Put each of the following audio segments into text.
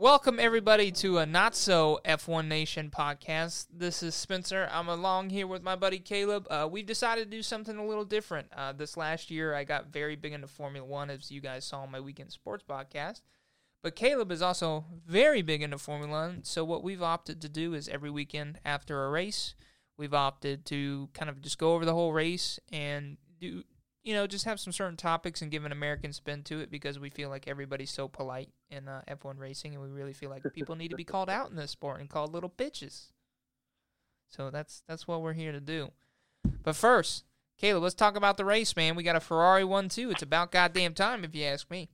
Welcome everybody to a not so F1 Nation podcast. This is Spencer. I'm along here with my buddy Caleb. Uh, we've decided to do something a little different. Uh, this last year, I got very big into Formula One, as you guys saw on my weekend sports podcast. But Caleb is also very big into Formula One. So what we've opted to do is every weekend after a race, we've opted to kind of just go over the whole race and do you know just have some certain topics and give an American spin to it because we feel like everybody's so polite in uh, F1 racing and we really feel like people need to be called out in this sport and called little bitches. So that's that's what we're here to do. But first, Caleb, let's talk about the race, man. We got a Ferrari one too. It's about goddamn time if you ask me.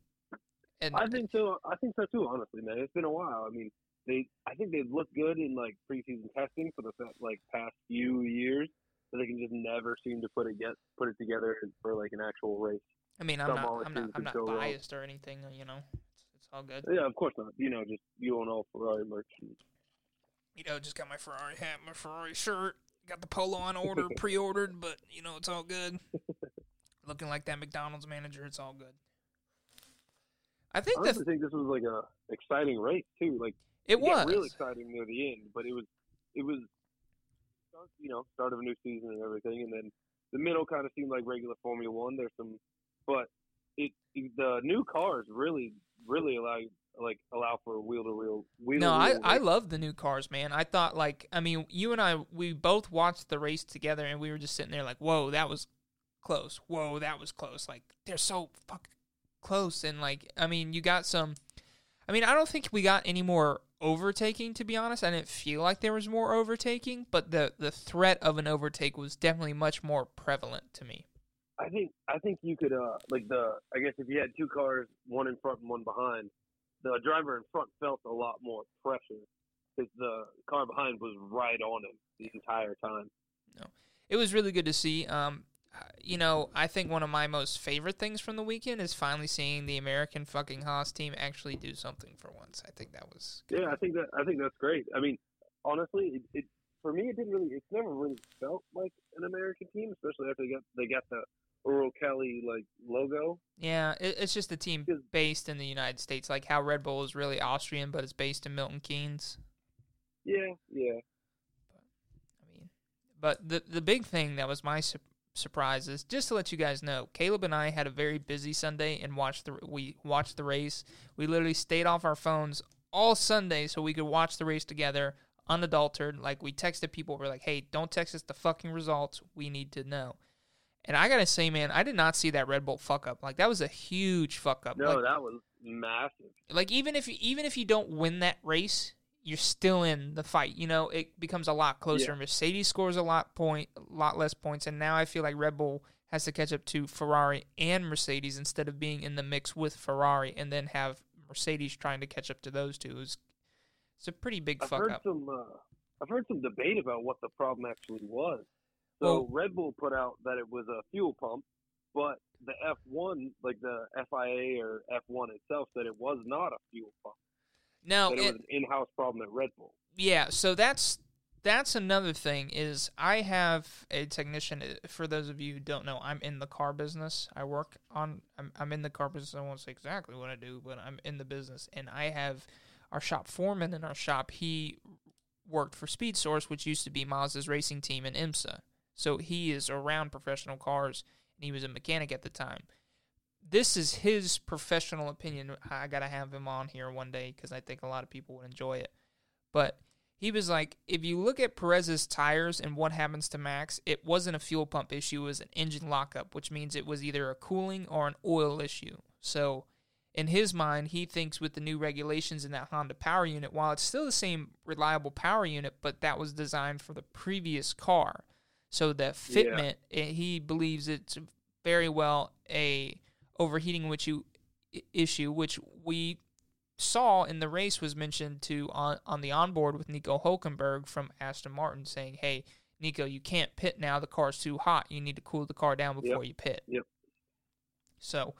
And I think so. I think so too. Honestly, man, it's been a while. I mean, they. I think they've looked good in like preseason testing for the like past few years, but they can just never seem to put it get put it together for like an actual race. I mean, I'm some not I'm not I'm not biased or anything, you know. All good. Yeah, of course not. You know, just you own all Ferrari merch. you know, just got my Ferrari hat, my Ferrari shirt, got the polo on order, pre-ordered, but you know, it's all good. Looking like that McDonald's manager, it's all good. I think I think this was like a exciting race too. Like it was real exciting near the end, but it was it was start- you know start of a new season and everything, and then the middle kind of seemed like regular Formula One. There's some, but it the new cars really really allow like allow for a wheel to wheel wheel. No, I I love the new cars, man. I thought like I mean, you and I we both watched the race together and we were just sitting there like, "Whoa, that was close. Whoa, that was close." Like they're so fucking close and like I mean, you got some I mean, I don't think we got any more overtaking to be honest. I didn't feel like there was more overtaking, but the the threat of an overtake was definitely much more prevalent to me. I think I think you could uh like the I guess if you had two cars, one in front and one behind, the driver in front felt a lot more pressure because the car behind was right on him the entire time. No, it was really good to see. Um, you know, I think one of my most favorite things from the weekend is finally seeing the American fucking Haas team actually do something for once. I think that was Yeah, I think that I think that's great. I mean, honestly, it, it for me it didn't really it's never really felt like an American team, especially after they got they got the Uralkali like logo. yeah. It, it's just a team based in the United States, like how Red Bull is really Austrian, but it's based in Milton Keynes. Yeah, yeah. But I mean, but the the big thing that was my su- surprise is just to let you guys know, Caleb and I had a very busy Sunday and watched the we watched the race. We literally stayed off our phones all Sunday so we could watch the race together, unadulterated. Like we texted people, we're like, "Hey, don't text us the fucking results. We need to know." And I gotta say, man, I did not see that Red Bull fuck up. Like that was a huge fuck up. No, like, that was massive. like even if you, even if you don't win that race, you're still in the fight. You know, it becomes a lot closer. Yeah. Mercedes scores a lot point, a lot less points, and now I feel like Red Bull has to catch up to Ferrari and Mercedes instead of being in the mix with Ferrari and then have Mercedes trying to catch up to those two. It's, it's a pretty big I've fuck heard up. some uh, I've heard some debate about what the problem actually was. So Well- Red Bull put out that it was a fuel pump, but the F1, like the FIA or F1 itself, said it was not a fuel pump. Now, it it- was an in-house problem at Red Bull. yeah so that's that's another thing is i have a technician uh, for those of you who don't know i'm in the car business i work on i'm, I'm in the car business i won't say exactly what i do but i'm in the business and i have our shop foreman in our shop he worked for Speed Source, which used to be Mazda's racing team in IMSA. So he is around professional cars, and he was a mechanic at the time. This is his professional opinion. I got to have him on here one day because I think a lot of people would enjoy it. But he was like, if you look at Perez's tires and what happens to Max, it wasn't a fuel pump issue, it was an engine lockup, which means it was either a cooling or an oil issue. So, in his mind, he thinks with the new regulations in that Honda power unit, while it's still the same reliable power unit, but that was designed for the previous car. So the fitment, yeah. he believes it's very well a overheating which you issue, which we saw in the race was mentioned to on on the onboard with Nico Hulkenberg from Aston Martin saying, "Hey, Nico, you can't pit now. The car's too hot. You need to cool the car down before yep. you pit." Yep. So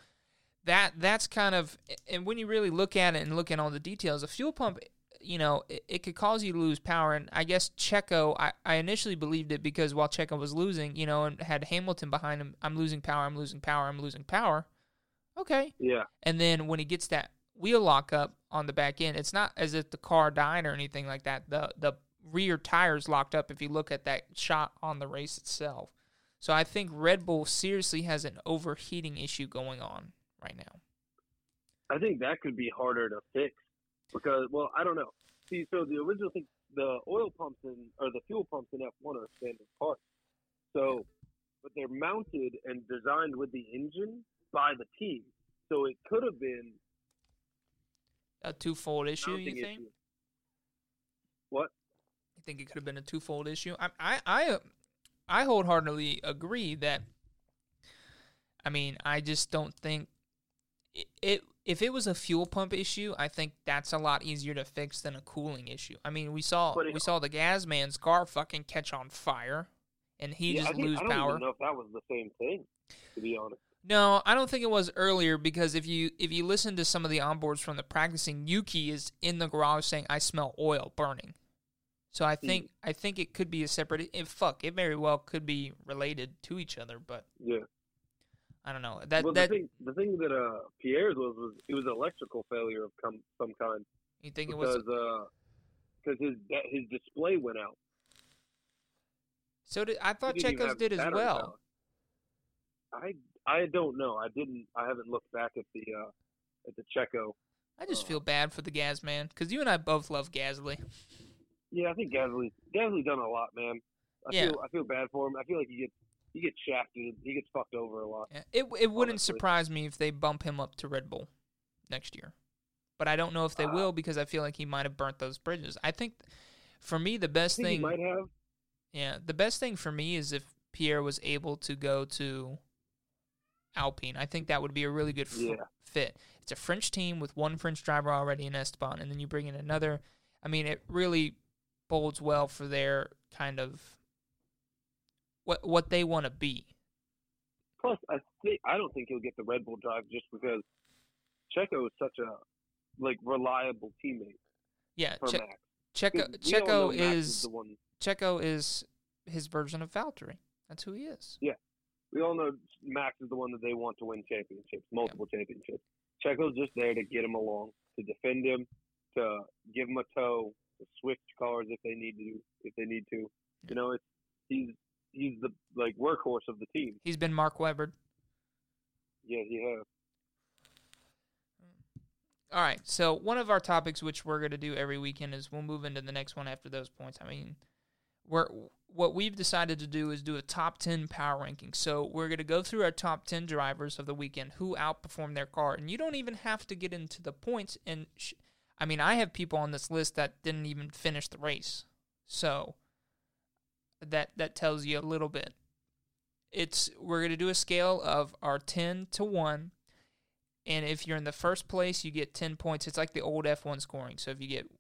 that that's kind of and when you really look at it and look at all the details, a fuel pump, you know, it, it could cause you to lose power. And I guess Checo, I, I initially believed it because while Checo was losing, you know, and had Hamilton behind him, I'm losing power, I'm losing power, I'm losing power. Okay. Yeah. And then when he gets that wheel lockup on the back end. It's not as if the car died or anything like that. The the rear tires locked up if you look at that shot on the race itself. So I think Red Bull seriously has an overheating issue going on right now. I think that could be harder to fix because well, I don't know. See, so the original thing the oil pumps in or the fuel pumps in F1 are standard parts. So but they're mounted and designed with the engine by the team. So it could have been a twofold issue. You think? Issue. What? You think it could have been a twofold issue? I I I, I wholeheartedly agree that. I mean, I just don't think it, it. If it was a fuel pump issue, I think that's a lot easier to fix than a cooling issue. I mean, we saw we saw the gas man's car fucking catch on fire, and he yeah, just I think, lose I don't power. Know if that was the same thing, to be honest. No, I don't think it was earlier because if you if you listen to some of the onboards from the practicing, Yuki is in the garage saying, "I smell oil burning." So I think mm. I think it could be a separate. If fuck, it very well could be related to each other, but yeah, I don't know. That well, that the thing, the thing that uh Pierre's was was it was electrical failure of some some kind. You think because, it was because uh, his his display went out. So did I thought Checo's did as well. Power. I I don't know. I didn't. I haven't looked back at the uh, at the Checo. I just uh, feel bad for the Gaz man because you and I both love Gasly. Yeah, I think Gasly Gasly done a lot, man. I yeah. feel I feel bad for him. I feel like he gets he gets shafted. He gets fucked over a lot. Yeah. It it wouldn't honestly. surprise me if they bump him up to Red Bull next year, but I don't know if they uh, will because I feel like he might have burnt those bridges. I think for me the best thing might have. Yeah, the best thing for me is if Pierre was able to go to Alpine. I think that would be a really good f- yeah. fit. It's a French team with one French driver already in Esteban, and then you bring in another. I mean, it really bodes well for their kind of what what they want to be. Plus, I think I don't think he'll get the Red Bull drive just because Checo is such a like reliable teammate. Yeah, che- Max. Checo Checo is, is Checo is his version of Valtteri. That's who he is. Yeah, we all know Max is the one that they want to win championships, multiple yeah. championships. Checo's just there to get him along, to defend him, to give him a tow, to switch cars if they need to, if they need to. Yeah. You know, it's he's he's the like workhorse of the team. He's been Mark Webber. Yeah, he has. All right, so one of our topics, which we're going to do every weekend, is we'll move into the next one after those points. I mean, we're what we've decided to do is do a top 10 power ranking. So we're going to go through our top 10 drivers of the weekend who outperformed their car. And you don't even have to get into the points. And sh- I mean, I have people on this list that didn't even finish the race. So that that tells you a little bit. It's we're going to do a scale of our 10 to 1. And if you're in the first place, you get 10 points. It's like the old F1 scoring. So if you get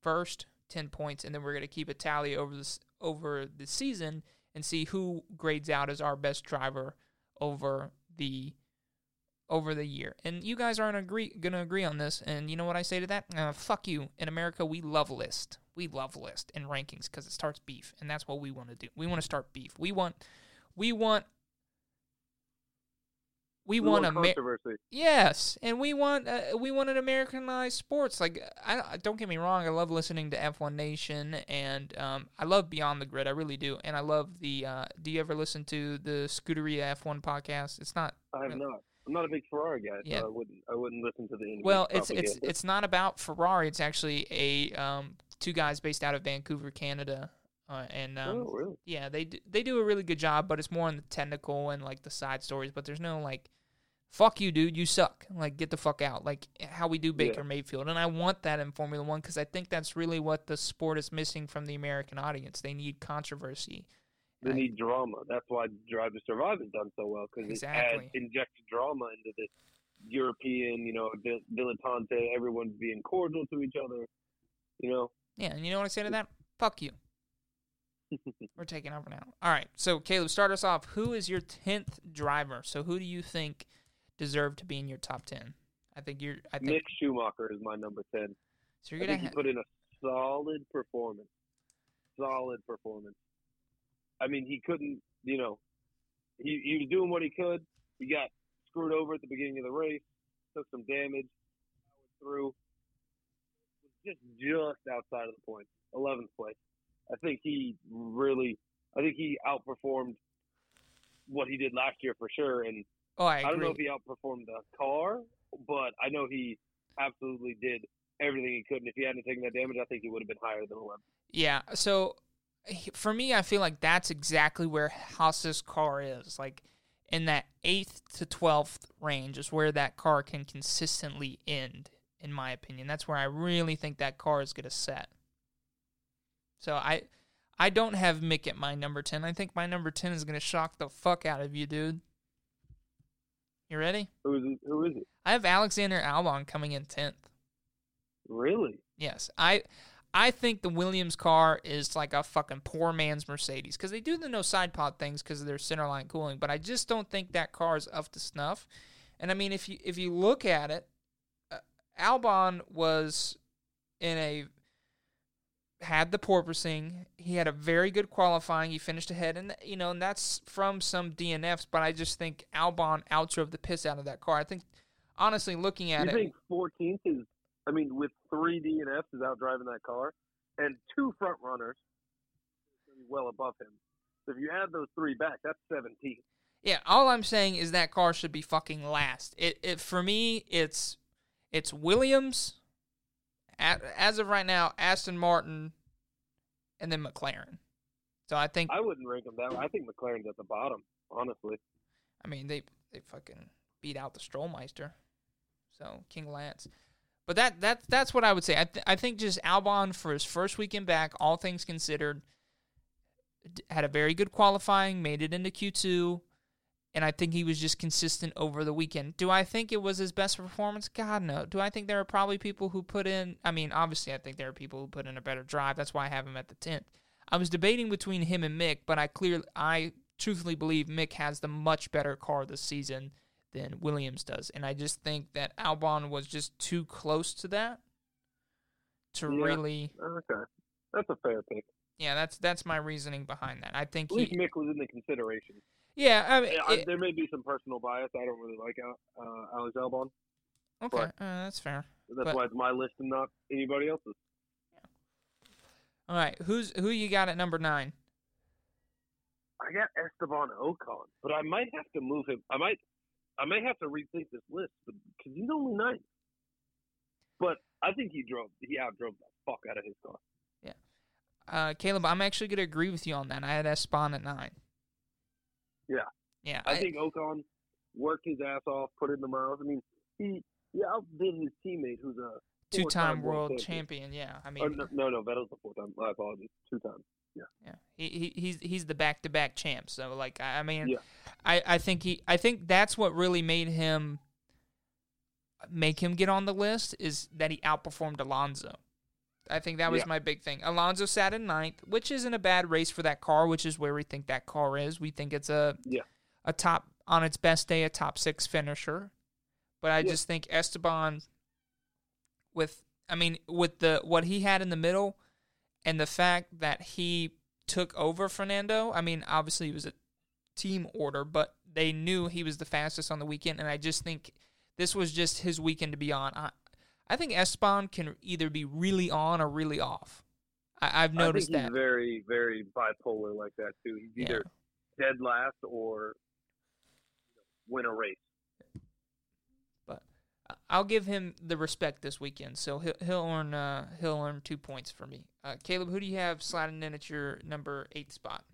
first, 10 points and then we're going to keep a tally over this over the season and see who grades out as our best driver over the over the year. And you guys aren't agree going to agree on this. And you know what I say to that? Uh, fuck you. In America, we love list. We love list and rankings because it starts beef, and that's what we want to do. We want to start beef. We want, we want we, We want want a Amer- controversy. yes, and we want uh, we want an Americanized sports. Like I don't get me wrong, I love listening to F1 Nation and um, I love Beyond the Grid. I really do, and I love the. Uh, do you ever listen to the Scuderia F1 podcast? It's not I have not. I'm not a big Ferrari guy, Yeah. so I wouldn't. I wouldn't listen to the. Well, it's it's it's not about Ferrari. It's actually a um, two guys based out of Vancouver, Canada, uh, and um, oh, really? yeah, they do, they do a really good job, but it's more on the technical and like the side stories. But there's no like, fuck you, dude, you suck. Like get the fuck out. Like how we do Baker Yeah. Mayfield, and I want that in Formula One because I think that's really what the sport is missing from the American audience. They need controversy. They I- need drama. That's why Drive to Survive has done so well because it adds injects drama into this European, you know, dilettante. Everyone's being cordial to each other. You know, Yeah, and you know what I say to that? Fuck you. We're taking over now. All right. So, Caleb, start us off. Who is your 10th driver? So, who do you think deserved to be in your top 10? I think you're I think Mick Schumacher is my number ten. so I you're think going he to put in a solid performance. Solid performance. I mean, he couldn't. You know, he he was doing what he could. He got screwed over at the beginning of the race. Took some damage. Through. Was just just outside of the points. Eleventh place. I think he really. I think he outperformed what he did last year for sure. And Oh, I I, don't know if he outperformed the car, but I know he absolutely did everything he could. And if he hadn't taken that damage, I think he would have been higher than 11. Yeah. So for me, I feel like that's exactly where Haas's car is. Like in that eighth to twelfth range is where that car can consistently end, in my opinion. That's where I really think that car is going to set. So I, I don't have Mick at my number ten. I think my number ten is going to shock the fuck out of you, dude. You ready? Who is it? Who is it? I have Alexander Albon coming in tenth. Really? Yes, I I think the Williams car is like a fucking poor man's Mercedes because they do the no side pod things because of their centerline cooling, but I just don't think that car is up to snuff. And I mean, if you if you look at it, uh, Albon was in a had the porpoising. He had a very good qualifying. He finished ahead, and you know, and that's from some DNFs. But I just think Albon outdrove the piss out of that car. I think, honestly, looking at you it, think 14th is, I mean, with three DNFs is out driving that car and two front runners well above him. So if you add those three back, that's seventeen. Yeah, all I'm saying is that car should be fucking last. It, it for me, it's it's Williams. As of right now, Aston Martin, and then McLaren. So I think I wouldn't rank them that. Way. I think McLaren's at the bottom, honestly. I mean they they fucking beat out the Strollmeister, so King Lance. But that that that's what I would say. I th- I think just Albon for his first weekend back, all things considered, d- had a very good qualifying, made it into Q two, and I think he was just consistent over the weekend. Do I think it was his best performance? God no. Do I think there are probably people who put in? I mean, obviously, I think there are people who put in a better drive. That's why I have him at the tenth. I was debating between him and Mick, but I clearly I truthfully believe Mick has the much better car this season than Williams does, and I just think that Albon was just too close to that to Yeah. really. Okay. That's a fair pick. Yeah, that's that's my reasoning behind that. I think At least he. Mick was in the consideration. Yeah, I mean, I, it- there may be some personal bias. I don't really like uh, Alex Albon. okay, uh, that's fair. That's But- why it's my list and not anybody else's. All right, who's who you got at number nine? I got Esteban Ocon, but I might have to move him. I might, I may have to rethink this list because he's only nine. But I think he drove, he outdrove the fuck out of his car. Yeah, uh, Caleb, I'm actually going to agree with you on that. I had Esteban at nine. Yeah. Yeah, I, think Ocon worked his ass off, put in the miles. I mean, he he outdid his teammate, who's a two-time four-time world champion. champion. Yeah, I oh, mean, Oh, no, no, no, Vettel's the four time. My apologies, two times. Yeah. Yeah, he, he he's he's the back to back champ. So like I, I mean, Yeah. I I think he I think that's what really made him make him get on the list is that he outperformed Alonso. I think that was Yeah. my big thing. Alonso sat in ninth, which isn't a bad race for that car, which is where we think that car is. We think it's a Yeah. a top on its best day, a top six finisher. But I Yeah. just think Esteban with I mean, with the what he had in the middle and the fact that he took over Fernando, I mean, obviously he was a team order, but they knew he was the fastest on the weekend, and I just think this was just his weekend to be on. I, I think Esteban can either be really on or really off. I, have noticed I that. very, very bipolar like that too. He's either yeah. dead last or win a race. I'll give him the respect this weekend, so he'll he'll earn uh, he'll earn two points for me. Uh, Caleb, who do you have sliding in at your number eight spot?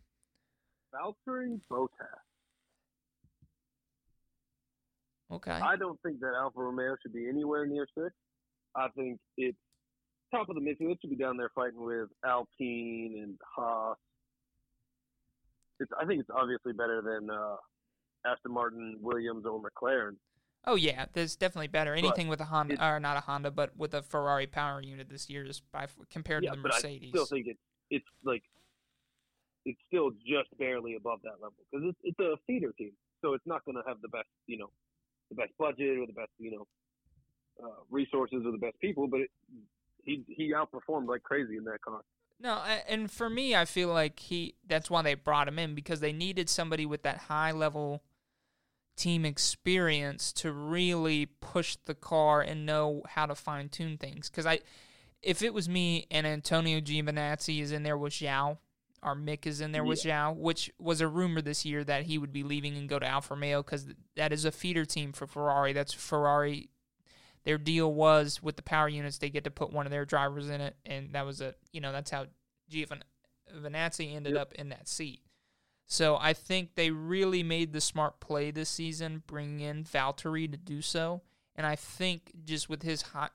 Valtteri Bottas. Okay. I don't think that Alfa Romeo should be anywhere near six. I think it's top of the midfield. It should be down there fighting with Alpine and Haas. It's, I think it's obviously better than uh, Aston Martin, Williams, or McLaren. Oh yeah, there's definitely better. Anything with a Honda, or not a Honda, but with a Ferrari power unit this year is by compared yeah, to the Mercedes. I still think it's it's like it's still just barely above that level because it's it's a feeder team, so it's not going to have the best you know the best budget or the best you know uh, resources or the best people, but it, he he outperformed like crazy in that car. No, and for me, I feel like he that's why they brought him in because they needed somebody with that high level team experience to really push the car and know how to fine tune things. Because I, if it was me and Antonio Giovinazzi is in there with Zhou, or Mick is in there with yeah. Zhou, which was a rumor this year that he would be leaving and go to Alfa Romeo because that is a feeder team for Ferrari. That's Ferrari their deal was with the power units they get to put one of their drivers in it, and that was a you know that's how Giovinazzi ended yep. up in that seat. So I think they really made the smart play this season, bringing in Valtteri to do so, and I think just with his hot.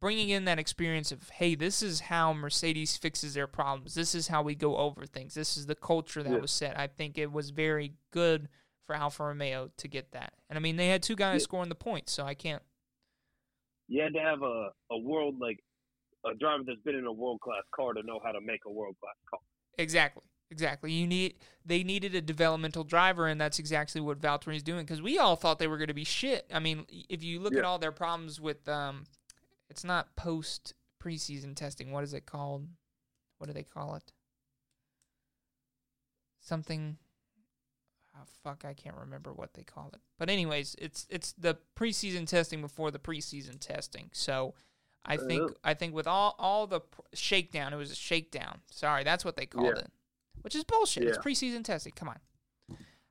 Bringing in that experience of, hey, this is how Mercedes fixes their problems. This is how we go over things. This is the culture that was set. I think it was very good for Alfa Romeo to get that. And I mean, they had two guys scoring the points, so I can't you had to have a, a world like a driver that's been in a world class car to know how to make a world class car. Exactly. Exactly. You need they needed a developmental driver, and that's exactly what Valtteri is doing. Because we all thought they were going to be shit. I mean, if you look yeah. at all their problems with, um, it's not post preseason testing. What is it called? What do they call it? Something oh, fuck, I can't remember what they call it. But anyways, it's it's the preseason testing before the preseason testing. So I think I think with all all the shakedown, it was a shakedown. Sorry, that's what they called yeah. it, which is bullshit. Yeah. It's preseason testing. Come on.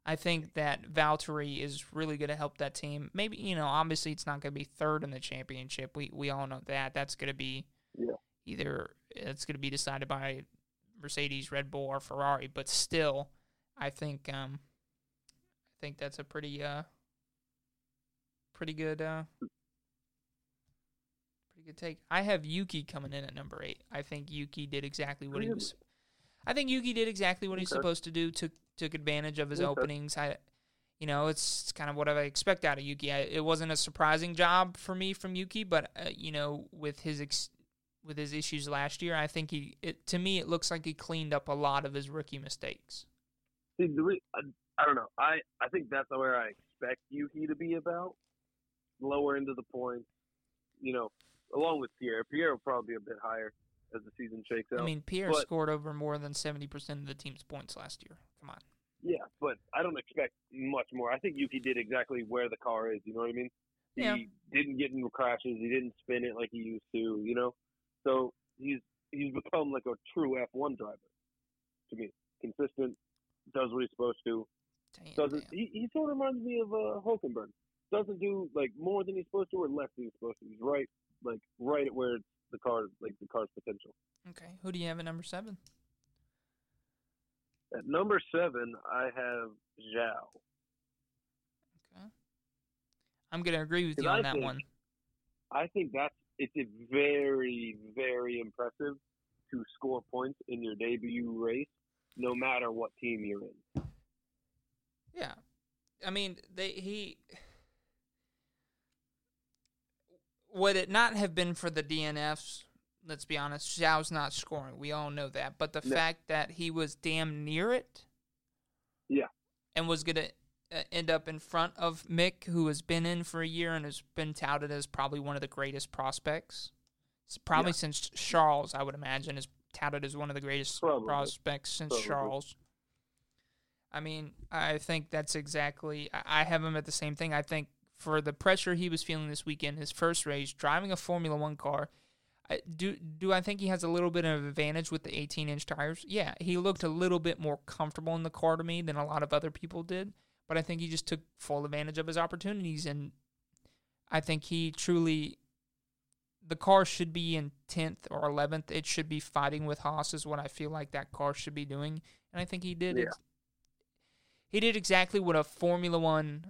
I think that Valtteri is really going to help that team. Maybe you know, obviously, it's not going to be third in the championship. We we all know that. That's going to be yeah. either it's going to be decided by Mercedes, Red Bull, or Ferrari. But still, I think um, think that's a pretty uh pretty good uh pretty good take. I have Yuki coming in at number eight. I think Yuki did exactly what he was. I think Yuki did exactly what okay. he's supposed to do. Took took advantage of his okay. openings. I, you know, it's, it's, kind of what I expect out of Yuki. I, it wasn't a surprising job for me from Yuki, but uh, you know, with his ex, with his issues last year, I think he. It, to me, it looks like he cleaned up a lot of his rookie mistakes. See, the re- I don't know. I, I think that's where I expect Yuki to be about. Lower into the points, you know, along with Pierre. Pierre will probably be a bit higher as the season shakes out. I mean, Pierre but, scored over more than 70% of the team's points last year. Come on. Yeah, but I don't expect much more. I think Yuki did exactly where the car is. You know what I mean? Yeah. He didn't get into crashes. He didn't spin it like he used to. You know, so he's he's become like a true F1 driver to me. Consistent, does what he's supposed to. Damn, doesn't damn. he, he sort of reminds me of uh, Hulkenberg. Doesn't do like more than he's supposed to or less than he's supposed to. He's right like right at where the car like the car's potential. Okay. Who do you have at number seven? At number seven, I have Zhou. Okay. I'm gonna agree with you on I that think, one. I think that's it's a very, very impressive to score points in your debut race, no matter what team you're in. Yeah, I mean, they he would it not have been for the DNFs? Let's be honest, Zhou's not scoring. We all know that, but the no. fact that he was damn near it, yeah, and was gonna uh, end up in front of Mick, who has been in for a year and has been touted as probably one of the greatest prospects. It's probably yeah. since Charles, I would imagine, is touted as one of the greatest probably. prospects since probably. Charles. I mean, I think that's exactly. I have him at the same thing. I think for the pressure he was feeling this weekend, his first race, driving a Formula One car, I, do do I think he has a little bit of advantage with the 18 inch tires? Yeah, he looked a little bit more comfortable in the car to me than a lot of other people did, but I think he just took full advantage of his opportunities, and I think he truly. The car should be in 10th or 11th. It should be fighting with Haas, is what I feel like that car should be doing. And I think he did. Yeah. Ex- he did exactly what a Formula One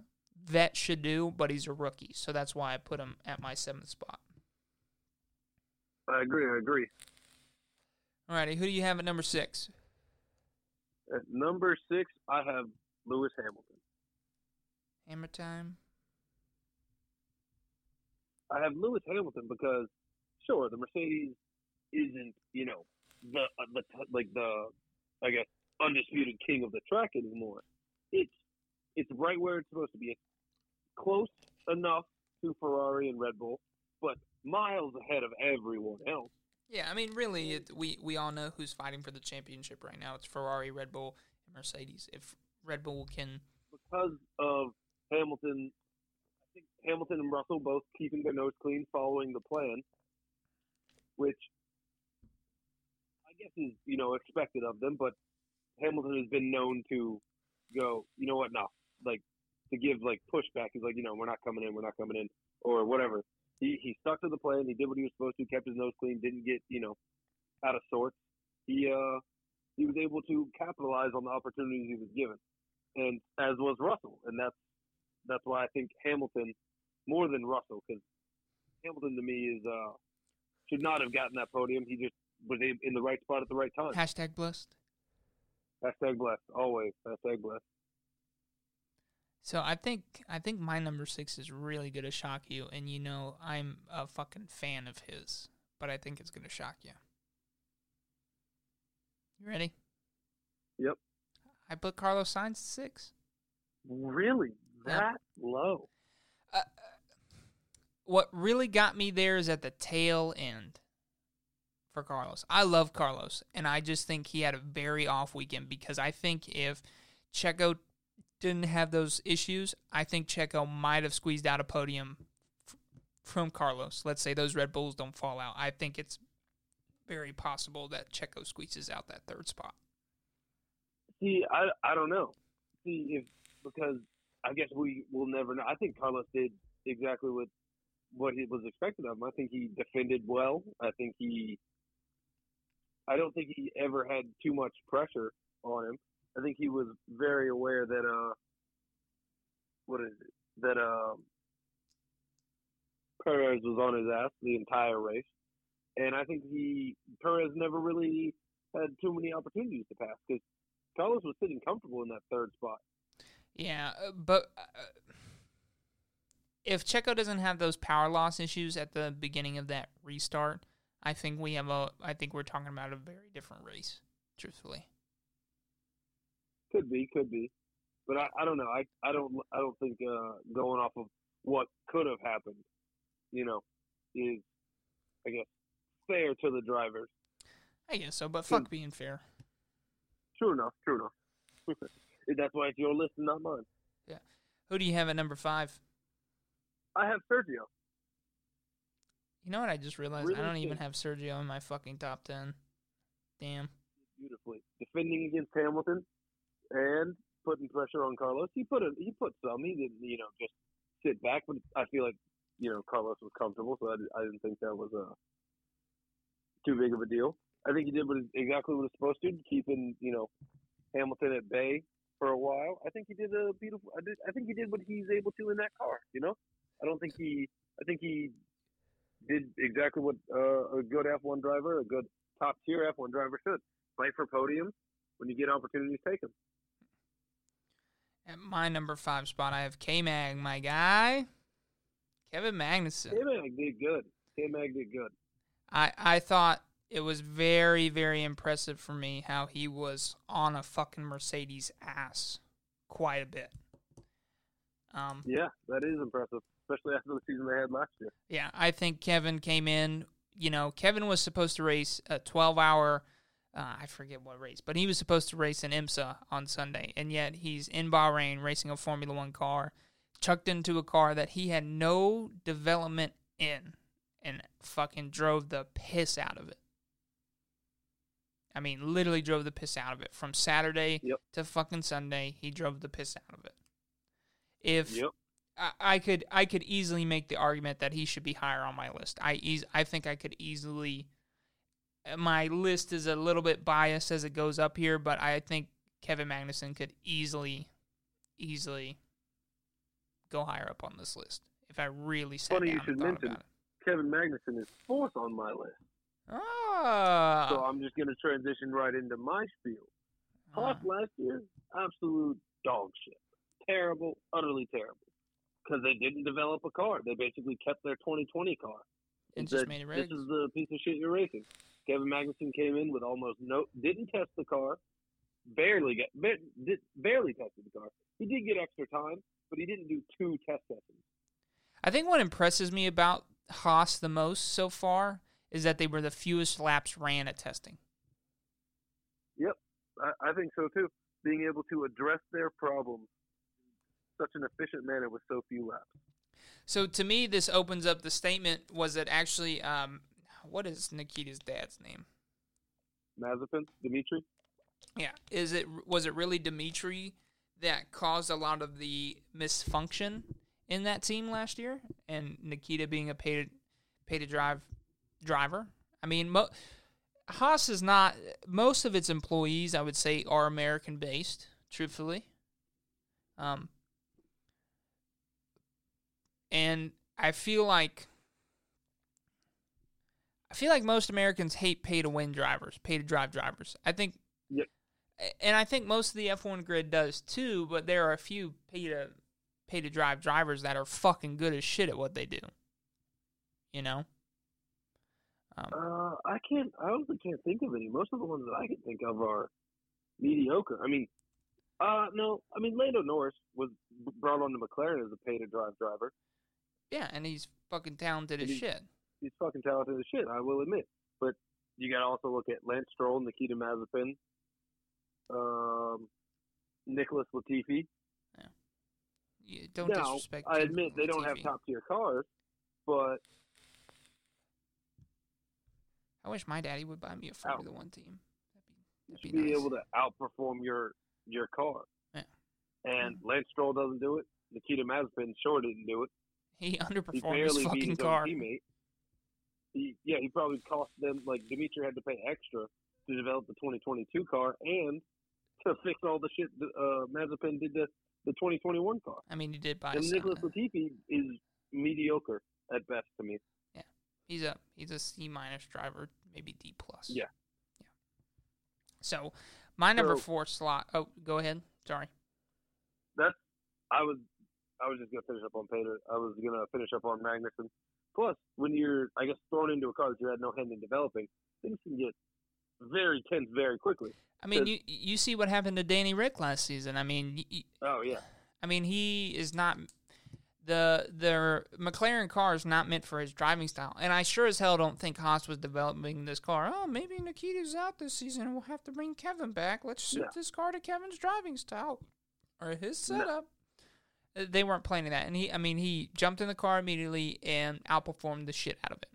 vet should do, but he's a rookie. So that's why I put him at my seventh spot. I agree. I agree. All righty. who do you have at number six? At number six, I have Lewis Hamilton. Hammer time. I have Lewis Hamilton because, sure, the Mercedes isn't, you know, the uh, the like the, I guess, undisputed king of the track anymore. It's it's right where it's supposed to be. It's close enough to Ferrari and Red Bull, but miles ahead of everyone else. Yeah, I mean, really, it, we we all know who's fighting for the championship right now. It's Ferrari, Red Bull, and Mercedes. If Red Bull can, because of Hamilton, I think Hamilton and Russell both keeping their nose clean, following the plan, which I guess is you know expected of them. But Hamilton has been known to go, you know what, no, like to give like pushback. He's like, you know, we're not coming in, we're not coming in, or whatever. He he stuck to the plan. He did what he was supposed to. Kept his nose clean. Didn't get you know out of sorts. He uh he was able to capitalize on the opportunities he was given, and as was Russell. And that's that's why I think Hamilton more than Russell because Hamilton to me is uh should not have gotten that podium. He just was in in the right spot at the right time. hashtag blessed. Hashtag blessed always. Hashtag blessed. So I think I think my number six is really gonna shock you, and you know I'm a fucking fan of his, but I think it's gonna shock you. You ready? Yep. I put Carlos Sainz six. Really that low? Uh, what really got me there is at the tail end for Carlos. I love Carlos, and I just think he had a very off weekend because I think if Checo didn't have those issues, I think Checo might have squeezed out a podium f- from Carlos. Let's say those Red Bulls don't fall out. I think it's very possible that Checo squeezes out that third spot. See, I I don't know. See if because I guess we will never know. I think Carlos did exactly what what he was expected of him. I think he defended well. I think he. I don't think he ever had too much pressure on him. I think he was very aware that uh, what is it? That um, Perez was on his ass the entire race, and I think he Perez never really had too many opportunities to pass because Carlos was sitting comfortable in that third spot. Yeah, uh, but uh, if Checo doesn't have those power loss issues at the beginning of that restart, I think we have a. I think we're talking about a very different race. Truthfully, Could be, could be, but I, I don't know. I, I don't I don't think uh, going off of what could have happened, you know, is I guess fair to the drivers. I guess so. But fuck being fair. True enough. True enough. That's why it's your list and not mine. Yeah. Who do you have at number five? I have Sergio. You know what? I just realized I don't even have Sergio in my fucking top ten. Damn. beautifully, defending against Hamilton and putting pressure on Carlos. He put a, he put some. He didn't, you know, just sit back. But I feel like you know Carlos was comfortable, so I, I didn't think that was uh, too big of a deal. I think he did what exactly what he was supposed to, keeping you know Hamilton at bay for a while. I think he did a beautiful. I, did, I think he did what he's able to in that car. You know, I don't think he. I think he did exactly what uh, a good F1 driver, a good top tier F1 driver should. Fight for podiums. When you get opportunities, take them. At my number five spot, I have K Mag, my guy, Kevin Magnussen. K Mag did good. K Mag did good. I I thought it was very very impressive for me how he was on a fucking Mercedes ass quite a bit. Um, Yeah, that is impressive, especially after the season they had last year. yeah, I think Kevin came in. You know, Kevin was supposed to race a 12 hour uh, I forget what race, but he was supposed to race in IMSA on Sunday, and yet he's in Bahrain racing a Formula One car, chucked into a car that he had no development in, and fucking drove the piss out of it. I mean, literally drove the piss out of it from Saturday Yep. to fucking Sunday. He drove the piss out of it. If Yep. I, I could, I could easily make the argument that he should be higher on my list. I eas- I think I could easily. My list is a little bit biased as it goes up here, but I think Kevin Magnussen could easily, easily go higher up on this list if I really sat Funny you should mention. Kevin Magnussen is fourth on my list, Ah, so I'm just going to transition right into my spiel. Haas ah. last year, absolute dog shit, terrible, utterly terrible, because they didn't develop a car. They basically kept their 2020 car. and and just said, made it This is the piece of shit you're racing. Kevin Magnussen came in with almost no, didn't test the car, barely get, ba- barely tested the car. He did get extra time, but he didn't do two test sessions. I think what impresses me about Haas the most so far is that they were the fewest laps ran at testing. I, I think so too. Being able to address their problems in such an efficient manner with so few laps. So to me, this opens up the statement. Was it actually um, what is Nikita's dad's name? Mazepin, Dimitri. Yeah, is it was it really Dimitri that caused a lot of the misfunction in that team last year, and Nikita being a pay to pay to drive driver? I mean, mo- Haas is not most of its employees. I would say are American based. Truthfully, um, and I feel like feel like most Americans hate pay to win drivers, pay to drive drivers. I think Yep. and I think most of the F1 grid does too, but there are a few pay to pay to drive drivers that are fucking good as shit at what they do. You know? Um, Uh, I can't. I honestly can't think of any. Most of the ones that I can think of are mediocre. I mean, uh, no. I mean, Lando Norris was brought on to McLaren as a pay-to-drive driver. yeah, and he's fucking talented as He- shit. He's fucking talented as shit. I will admit. But you got to also look at Lance Stroll, Nikita Mazepin, um, Nicholas Latifi. Yeah. You don't now, disrespect. I admit they don't have top-tier cars, but I wish my daddy would buy me a Formula One team. you That'd be, that'd be be nice. able to outperform your your car. Yeah. And Lance Stroll doesn't do it. Nikita Mazepin sure didn't do it. He He underperformed his fucking car. teammate. He, yeah, he probably cost them like Dimitri had to pay extra to develop the 2022 car and to fix all the shit that uh, Mazepin did to the 2021 car. I mean, he did buy. And some, Nicholas Latifi is mediocre at best to me. Yeah, he's a he's a C minus driver, maybe D plus. Yeah. Yeah. So my number So- four slot. Oh, go ahead. Sorry. That's I was I was just gonna finish up on Pater. I was gonna finish up on Magnussen. Plus, when you're I guess thrown into a car that you had no hand in developing, things can get very tense very quickly. I mean, you you see what happened to Danny Ric last season. I mean, y- y- Oh yeah. I mean he is not the the McLaren car is not meant for his driving style, and I sure as hell don't think Haas was developing this car. Oh, maybe Nikita's out this season, and we'll have to bring Kevin back. Let's suit No. this car to Kevin's driving style or his setup. They weren't planning that, and he, I mean, he jumped in the car immediately and outperformed the shit out of it.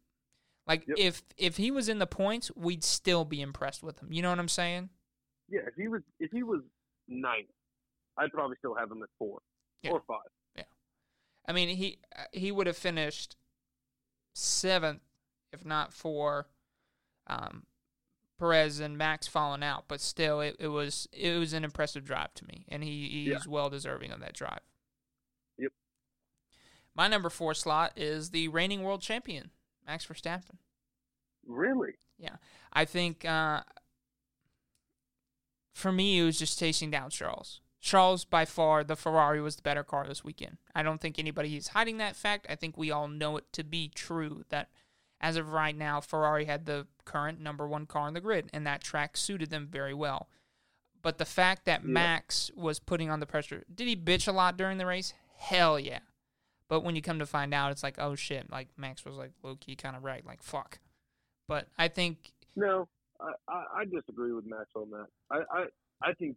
Like Yep. if if he was in the points, we'd still be impressed with him. You know what I'm saying? Yeah, if he was if he was ninth, I'd probably still have him at four Yeah. or five. Yeah, I mean, he he would have finished seventh, if not for um, Perez and Max falling out. But still, it, it was it was an impressive drive to me, and he he's Yeah. well deserving of that drive. My number four slot is the reigning world champion, Max Verstappen. Really? Yeah. I think uh, for me, it was just chasing down Charles. Charles, by far, the Ferrari was the better car this weekend. I don't think anybody is hiding that fact. I think we all know it to be true that as of right now, Ferrari had the current number one car on the grid, and that track suited them very well. But the fact that Yeah. Max was putting on the pressure, did he bitch a lot during the race? Hell yeah. But when you come to find out, it's like, oh shit, like Max was like low key kind of right, like fuck. But I think No, I, I, disagree with Max on that. I, I I think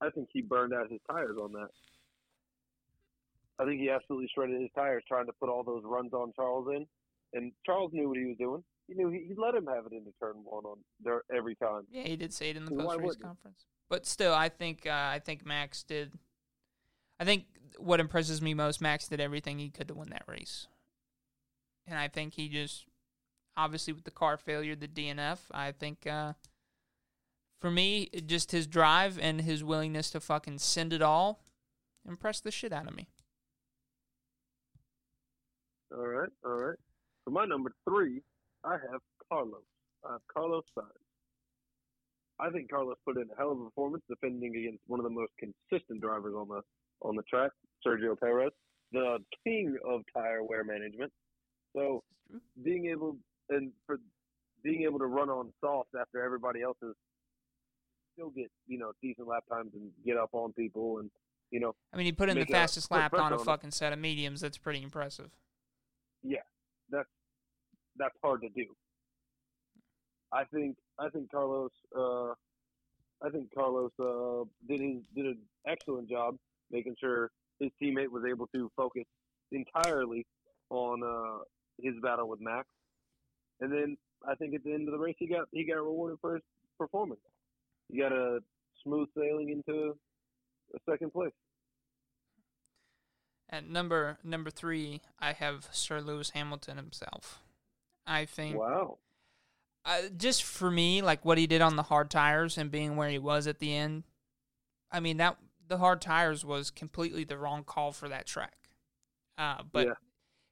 I think he burned out his tires on that. I think he absolutely shredded his tires trying to put all those runs on Charles in, and Charles knew what he was doing. He knew he, he let him have it into turn one on there every time. Yeah, he did say it in the post race conference. But still, I think uh, I think Max did. I think what impresses me most, Max did everything he could to win that race, and I think he just obviously with the car failure, the DNF. I think uh, for me, just his drive and his willingness to fucking send it all impressed the shit out of me. All right, all right. For my number three, I have Carlos. I have Carlos Sainz. I think Carlos put in a hell of a performance defending against one of the most consistent drivers on the on the track, Sergio Perez, the king of tire wear management. So being able and for being able to run on soft after everybody else is still get you know decent lap times and get up on people and you know I mean, he put in the fastest lap on a on fucking set of mediums. That's pretty impressive. Yeah, that's that's hard to do. I think I think Carlos uh, I think Carlos uh, did his did an excellent job making sure his teammate was able to focus entirely on uh, his battle with Max, and then I think at the end of the race he got he got rewarded for his performance. He got a smooth sailing into a second place. At number number three, I have Sir Lewis Hamilton himself. I think Wow. uh, just for me, like what he did on the hard tires and being where he was at the end. I mean that the hard tires was completely the wrong call for that track. Uh, but Yeah.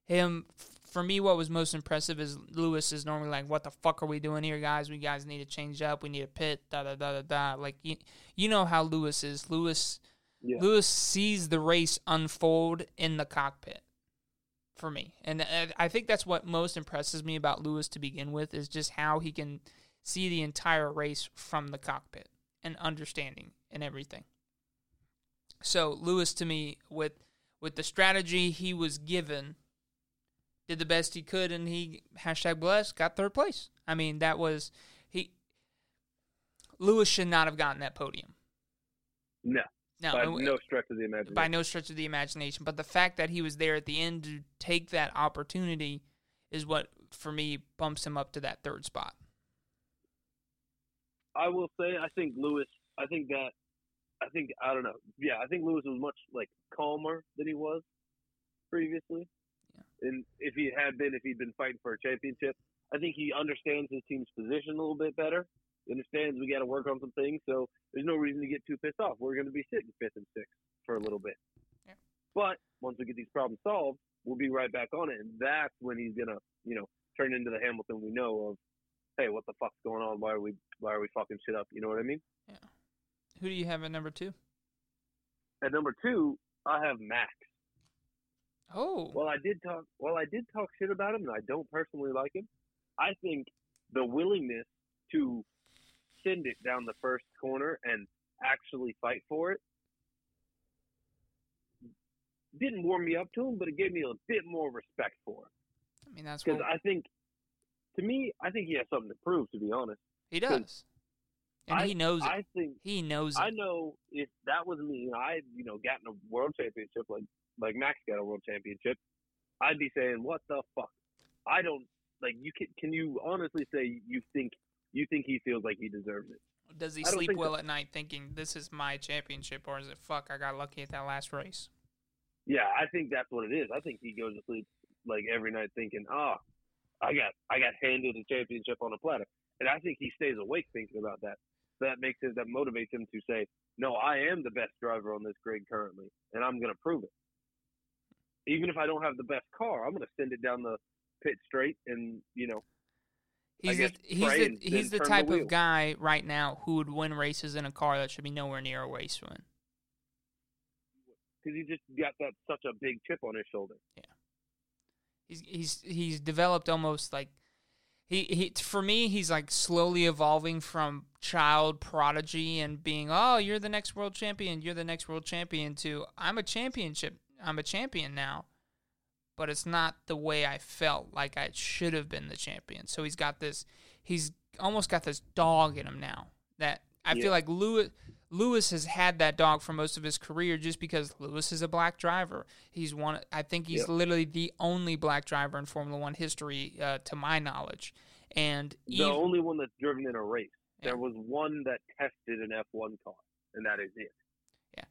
him, for me, what was most impressive is Lewis is normally like, "What the fuck are we doing here, guys? We guys need to change up. We need a pit." Da da da da da. Like you, you know how Lewis is. Lewis. Yeah. Lewis sees the race unfold in the cockpit for me. And uh, I think that's what most impresses me about Lewis to begin with is just how he can see the entire race from the cockpit and understanding and everything. So Lewis to me with with the strategy he was given did the best he could and he hashtag blessed got third place. I mean that was he Lewis should not have gotten that podium. No, No, by no stretch of the imagination. by no stretch of the imagination. But the fact that he was there at the end to take that opportunity is what, for me, bumps him up to that third spot. I will say, I think Lewis. I think that. I think I don't know. Yeah, I think Lewis was much like calmer than he was previously. Yeah. And if he had been, if he'd been fighting for a championship, I think he understands his team's position a little bit better. He understands we got to work on some things, so there's no reason to get too pissed off. We're going to be sitting fifth and sixth for a little bit. Yeah. But once we get these problems solved, we'll be right back on it, and that's when he's gonna, you know, turn into the Hamilton we know of. Hey, what the fuck's going on? Why are we why are we fucking shit up? You know what I mean? Who do you have at number two? At number two, I have Max. Oh, Well, I did talk. Well, I did talk shit about him, and I don't personally like him. I think the willingness to send it down the first corner and actually fight for it didn't warm me up to him, but it gave me a bit more respect for him. I mean, that's Because what I think, to me, I think he has something to prove. To be honest, he does. And I- he knows it. I think he knows I know if that was me and I, you know, gotten a world championship like like Max got a world championship, I'd be saying, "What the fuck?" I don't like you. Can can you honestly say you think you think he feels like he deserves it? Does he sleep well so. at night thinking this is my championship, or is it fuck? I got lucky at that last race. Yeah, I think that's what it is. I think he goes to sleep like every night thinking, "Ah, I got I got handed a championship on a platter," and I think he stays awake thinking about that. That makes it that motivates him to say, "No, I am the best driver on this grid currently, and I'm going to prove it." Even if I don't have the best car, I'm going to send it down the pit straight, and you know, He's the, he's the he's the turn the type of guy right now who would win races in a car that should be nowhere near a race win. because he just got that such a big chip on his shoulder. Yeah. He's he's he's developed almost like he he for me he's like slowly evolving from child prodigy and being oh you're the next world champion you're the next world champion to I'm a championship I'm a champion now but it's not the way I felt like I should have been the champion so he's got this he's almost got this dog in him now. That I Yeah. feel like Lewis Lewis has had that dog for most of his career just because Lewis is a black driver. He's one. I think he's Yep. literally the only black driver in Formula One history, uh, to my knowledge. And The even, only one that's driven in a race. Yeah. There was one that tested an F1 car, and that is it. Yeah.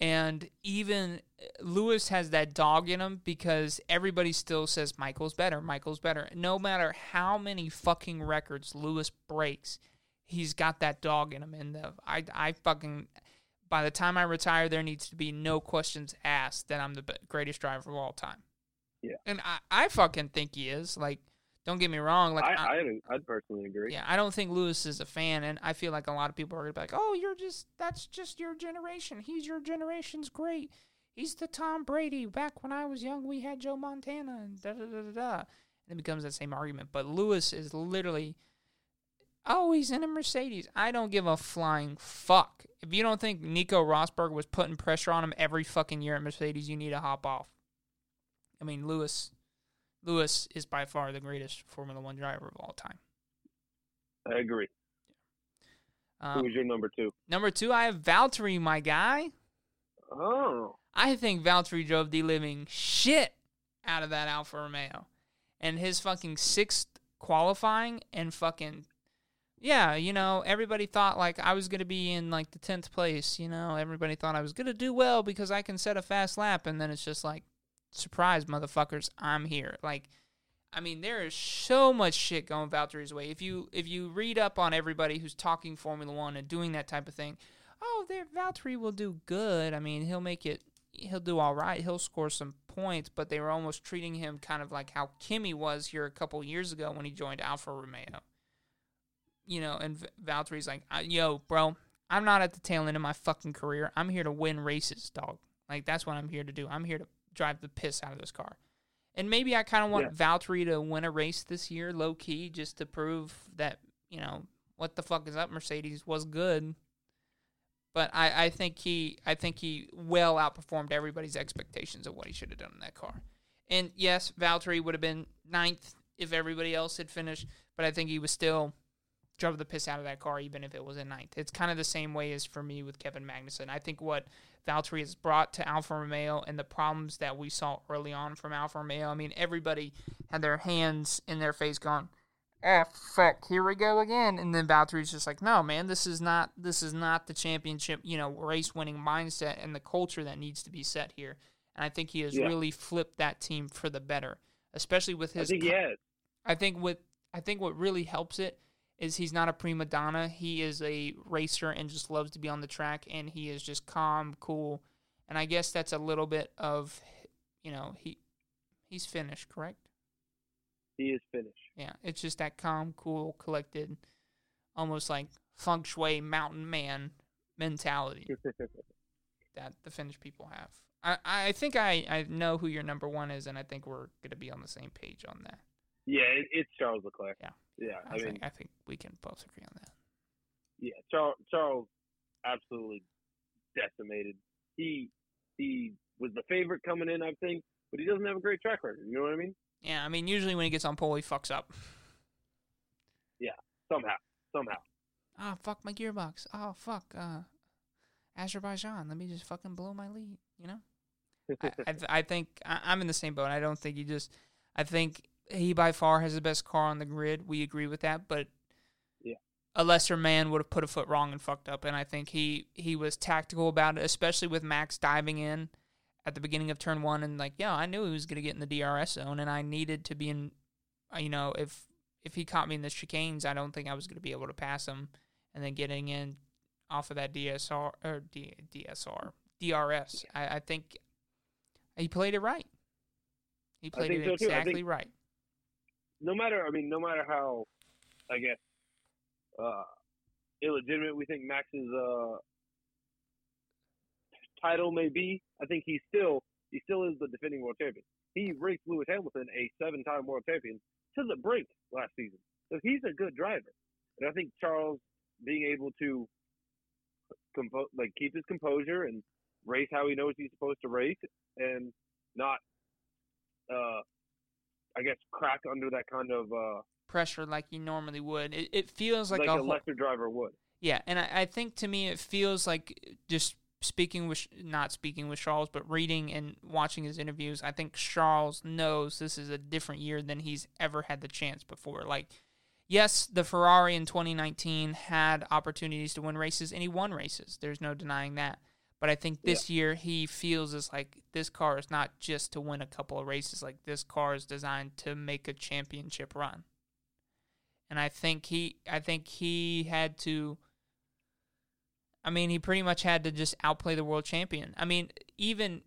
And even uh, Lewis has that dog in him because everybody still says Michael's better, Michael's better. No matter how many fucking records Lewis breaks, he's got that dog in him. And the, I, I fucking, by the time I retire, there needs to be no questions asked that I'm the greatest driver of all time. Yeah. And I, I fucking think he is. Like, don't get me wrong. Like, I, I, I'd, I'd personally agree. yeah, I don't think Lewis is a fan, and I feel like a lot of people are gonna be like, "Oh, you're just that's just your generation. He's your generation's great. He's the Tom Brady. Back when I was young, we had Joe Montana and da da da da da." And it becomes that same argument. But Lewis is literally, oh, he's in a Mercedes. I don't give a flying fuck. If you don't think Nico Rosberg was putting pressure on him every fucking year at Mercedes, you need to hop off. I mean, Lewis. Lewis is by far the greatest Formula One driver of all time. I agree. Um, Who was your number two? Number two, I have Valtteri, my guy. Oh, I think Valtteri drove the living shit out of that Alfa Romeo. And his fucking sixth qualifying and fucking yeah, you know, everybody thought like I was gonna be in like the tenth place, you know, everybody thought I was gonna do well because I can set a fast lap and then it's just like surprise motherfuckers, I'm here. Like I mean, there is so much shit going Valtteri's way. If you if you read up on everybody who's talking Formula One and doing that type of thing, oh, there Valtteri will do good. I mean, he'll make it. He'll do all right. He'll score some points, but they were almost treating him kind of like how Kimi was here a couple years ago when he joined Alfa Romeo. You know, and Valtteri's like, "Yo, bro, I'm not at the tail end of my fucking career. I'm here to win races, dog. Like that's what I'm here to do. I'm here to drive the piss out of this car." And maybe I kind of want Valtteri to win a race this year, low key, just to prove that you know what the fuck is up. Mercedes was good, but I, I think he I think he well outperformed everybody's expectations of what he should have done in that car. And yes, Valtteri would have been ninth if everybody else had finished, but I think he was still drove the piss out of that car even if it was in ninth. It's kind of the same way as for me with Kevin Magnussen. I think what Valtteri has brought to Alfa Romeo and the problems that we saw early on from Alfa Romeo. I mean, everybody had their hands in their face going, "Oh fuck, here we go again." And then Valtteri's just like, "No, man, this is not this is not the championship, you know, race winning mindset and the culture that needs to be set here." And I think he has Yeah. really flipped that team for the better, especially with I his think he has. I think with I think what really helps it is he's not a prima donna. He is a racer and just loves to be on the track, and he is just calm, cool. And I guess that's a little bit of, you know, he he's finished, correct? He is finished. Yeah, it's just that calm, cool, collected, almost like feng shui mountain man mentality that the Finnish people have. I, I think I, I know who your number one is, and I think we're going to be on the same page on that. yeah, it, it's Charles Leclerc. Yeah. Yeah, I, I, think I think we can both agree on that. yeah, Charles, Charles absolutely decimated. He he was the favorite coming in, I think, but he doesn't have a great track record. You know what I mean? Yeah, I mean, usually when he gets on pole, he fucks up. Yeah, somehow, somehow. Ah, fuck my gearbox. Oh, fuck. Uh, Azerbaijan. Let me just fucking blow my lead. You know. I I, th- I think I, I'm in the same boat. I don't think he just. I think he by far has the best car on the grid. We agree with that, but Yeah. a lesser man would have put a foot wrong and fucked up. And I think he he was tactical about it, especially with Max diving in at the beginning of turn one and like, yeah, I knew he was gonna get in the DRS zone, and I needed to be in. uh, You know, if if he caught me in the chicanes, I don't think I was gonna be able to pass him, and then getting in off of that DSR or D, DSR DRS. I, I think he played it right. He played it so. Exactly think- right. No matter, I mean, no matter how, I guess, uh, illegitimate we think Max's uh, title may be, I think he's still he still is the defending world champion. He raced Lewis Hamilton, a seven-time world champion, to the brink last season. So he's a good driver, and I think Charles being able to compo- like keep his composure and race how he knows he's supposed to race, and not, uh, I guess, crack under that kind of uh, pressure like you normally would. It, it feels like, like, a, a whole- lesser driver would. yeah, and I, I think to me it feels like just speaking with not speaking with Charles, but reading and watching his interviews. I think Charles knows this is a different year than he's ever had the chance before. Like, yes, the Ferrari in 2019 had opportunities to win races, and he won races. There's no denying that. But I think this year he feels as like this car is not just to win a couple of races. Like this car is designed to make a championship run. And I think he, I think he had to. I mean, he pretty much had to just outplay the world champion. I mean, even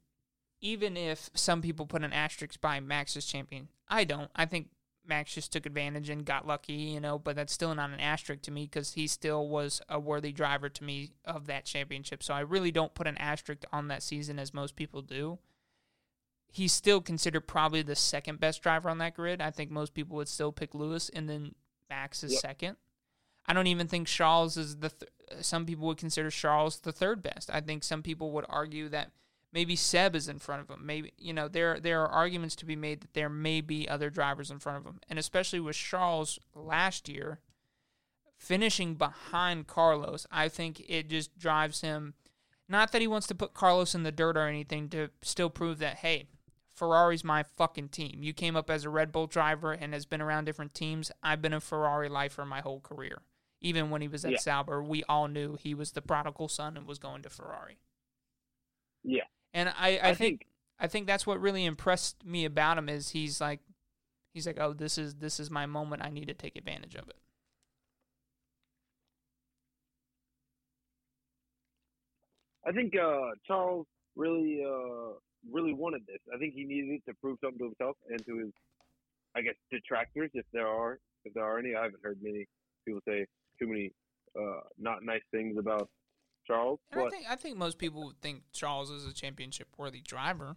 even if some people put an asterisk by Max's champion, I don't. I think Max just took advantage and got lucky, you know, but that's still not an asterisk to me because he still was a worthy driver to me of that championship. So I really don't put an asterisk on that season as most people do. He's still considered probably the second best driver on that grid. I think most people would still pick Lewis and then Max is Yep. second. I don't even think Charles is the. Th- some people would consider Charles the third best. I think some people would argue that maybe Seb is in front of him. Maybe you know there there are arguments to be made that there may be other drivers in front of him, and especially with Charles last year finishing behind Carlos, I think it just drives him. Not that he wants to put Carlos in the dirt or anything to still prove that hey, Ferrari's my fucking team. You came up as a Red Bull driver and has been around different teams. I've been a Ferrari lifer my whole career. Even when he was at Yeah. Sauber, we all knew he was the prodigal son and was going to Ferrari. Yeah, And I, I, I think, think- I think that's what really impressed me about him is he's like he's like, Oh, this is this is my moment, I need to take advantage of it. I think uh, Charles really, uh, really wanted this. I think he needed to prove something to himself and to his, I guess, detractors, if there are, if there are any. I haven't heard many people say too many uh, not nice things about Charles, And I think I think most people would think Charles is a championship worthy driver.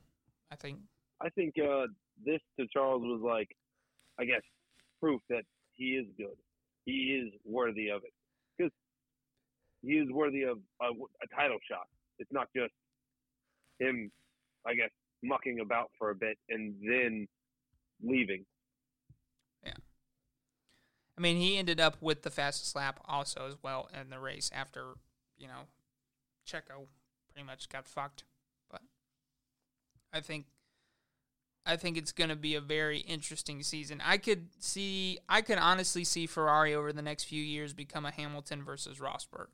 I think I think uh, this to Charles was like, I guess, proof that he is good. He is worthy of it because he is worthy of a, a title shot. It's not just him, I guess, mucking about for a bit and then leaving. Yeah. I mean, he ended up with the fastest lap also as well in the race after, you know, Checo pretty much got fucked. But I think I think it's going to be a very interesting season. I could see I could honestly see Ferrari over the next few years become a Hamilton versus Rosberg.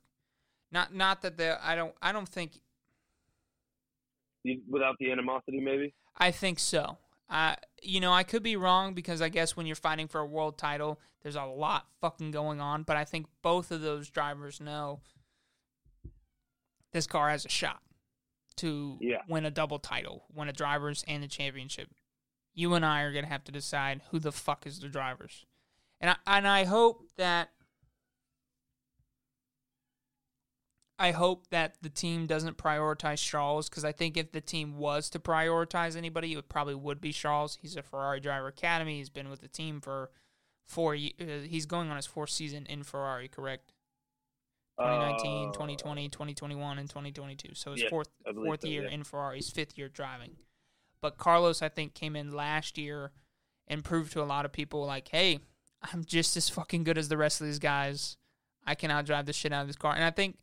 Not not that the I don't I don't think Without the animosity, maybe. I think so. I, you know, I could be wrong because I guess when you're fighting for a world title, there's a lot fucking going on. But I think both of those drivers know this car has a shot to Yeah. win a double title, win a drivers and a championship. You and I are gonna have to decide who the fuck is the drivers, and I and I hope that I hope that the team doesn't prioritize Charles because I think if the team was to prioritize anybody, it probably would be Charles. He's a Ferrari driver academy. He's been with the team for four. ye- Uh, he's going on his fourth season in Ferrari, correct? 2019, Uh, 2020, 2021, and 2022. So his yes, fourth fourth so, year yeah. in Ferrari's fifth year driving. But Carlos, I think, came in last year and proved to a lot of people like, hey, I'm just as fucking good as the rest of these guys. I can outdrive the shit out of this car. And I think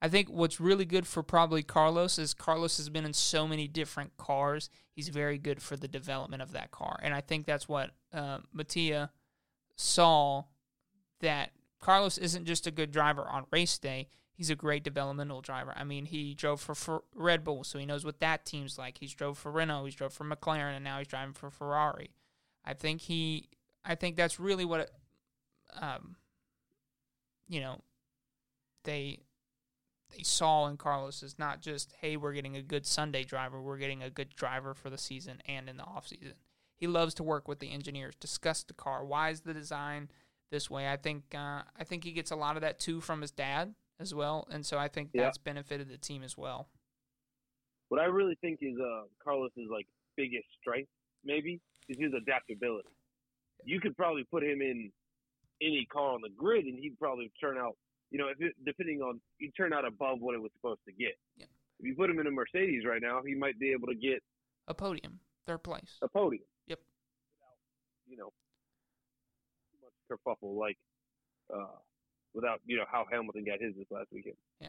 I think what's really good for probably Carlos is Carlos has been in so many different cars. He's very good for the development of that car. And I think that's what uh, Mattia saw that Carlos isn't just a good driver on race day. He's a great developmental driver. I mean, he drove for, for Red Bull, so he knows what that team's like. He's drove for Renault, he's drove for McLaren, and now he's driving for Ferrari. I think he, I think that's really what, um, you know, they they saw in Carlos is not just hey, we're getting a good Sunday driver, we're getting a good driver for the season and in the off season. He loves to work with the engineers, discuss the car. Why is the design this way? I think uh, I think he gets a lot of that too from his dad as well, and so I think Yeah. that's benefited the team as well. What I really think is uh, Carlos's like biggest strength, maybe, is his adaptability. You could probably put him in any car on the grid, and he'd probably turn out, you know, if it, depending on, he'd turn out above what it was supposed to get. Yeah. If you put him in a Mercedes right now, he might be able to get A podium, third place. a podium. Yep. You know, kerfuffle like uh, without you know how Hamilton got his this last weekend. Yeah.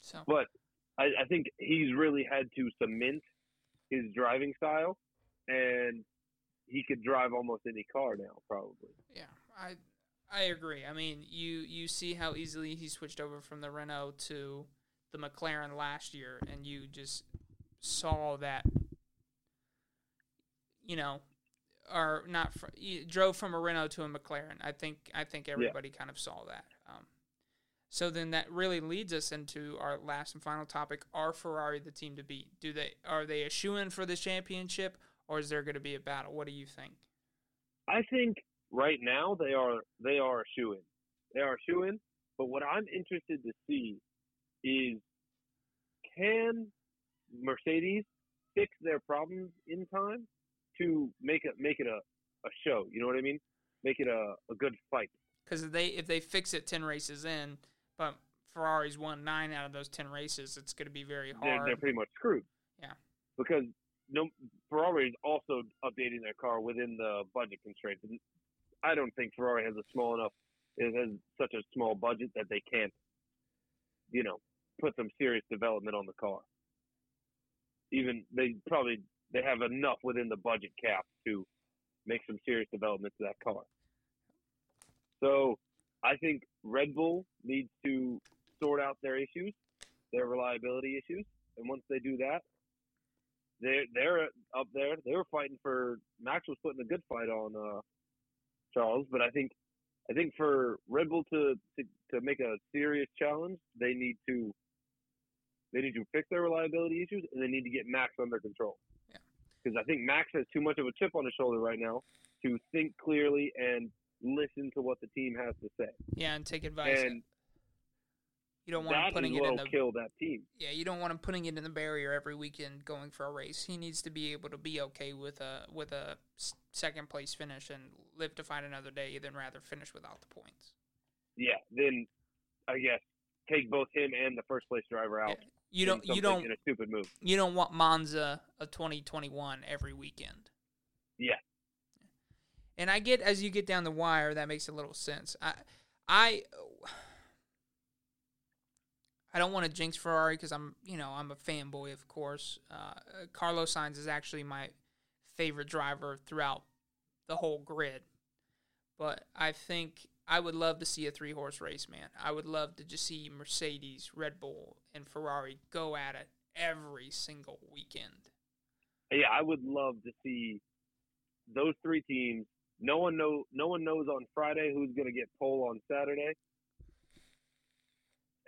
So But I, I think he's really had to cement his driving style, and he could drive almost any car now, probably. yeah, I I agree. I mean, you you see how easily he switched over from the Renault to the McLaren last year, and you just saw that. You know, or not. Fr- drove from a Renault to a McLaren. I think I think everybody kind of saw that. Um, so then that really leads us into our last and final topic: Are Ferrari the team to beat? Do they are they a shoe in for the championship, or is there going to be a battle? What do you think? I think right now they are they are a shoe in. They are a shoe in. But what I'm interested to see is can Mercedes fix their problems in time to make it make it a, a show? You know what I mean? Make it a, a good fight. Because if they if they fix it ten races in, but Ferrari's won nine out of those ten races, it's going to be very They're, hard. they're pretty much screwed. Yeah. Because no Ferrari is also updating their car within the budget constraints. And I don't think Ferrari has a small enough it has such a small budget that they can't, you know, put some serious development on the car. Even they probably they have enough within the budget cap to make some serious development to that car. So I think Red Bull needs to sort out their issues, their reliability issues, and once they do that, they're they're up there. They were fighting for Max was putting a good fight on uh, Charles, but I think I think for Red Bull to, to to make a serious challenge, they need to they need to fix their reliability issues and they need to get Max under control. Because I think Max has too much of a chip on his shoulder right now to think clearly and listen to what the team has to say. yeah, and take advice. And you don't want him putting it in the kill that team. yeah. You don't want him putting it in the barrier every weekend going for a race. He needs to be able to be okay with a with a second place finish and live to fight another day than rather finish without the points. Yeah, then I guess take both him and the first place driver out. Yeah. You don't you don't in a stupid move. you don't want Monza of 2021 every weekend. Yeah. And I get as you get down the wire, that makes a little sense. I, I, I don't want to jinx Ferrari because I'm, you know, I'm a fanboy, of course. Uh, Carlos Sainz is actually my favorite driver throughout the whole grid. But I think I would love to see a three horse race, man. I would love to just see Mercedes, Red Bull, and Ferrari go at it every single weekend. Yeah, I would love to see those three teams. No one know no one knows on Friday who's going to get pole on Saturday.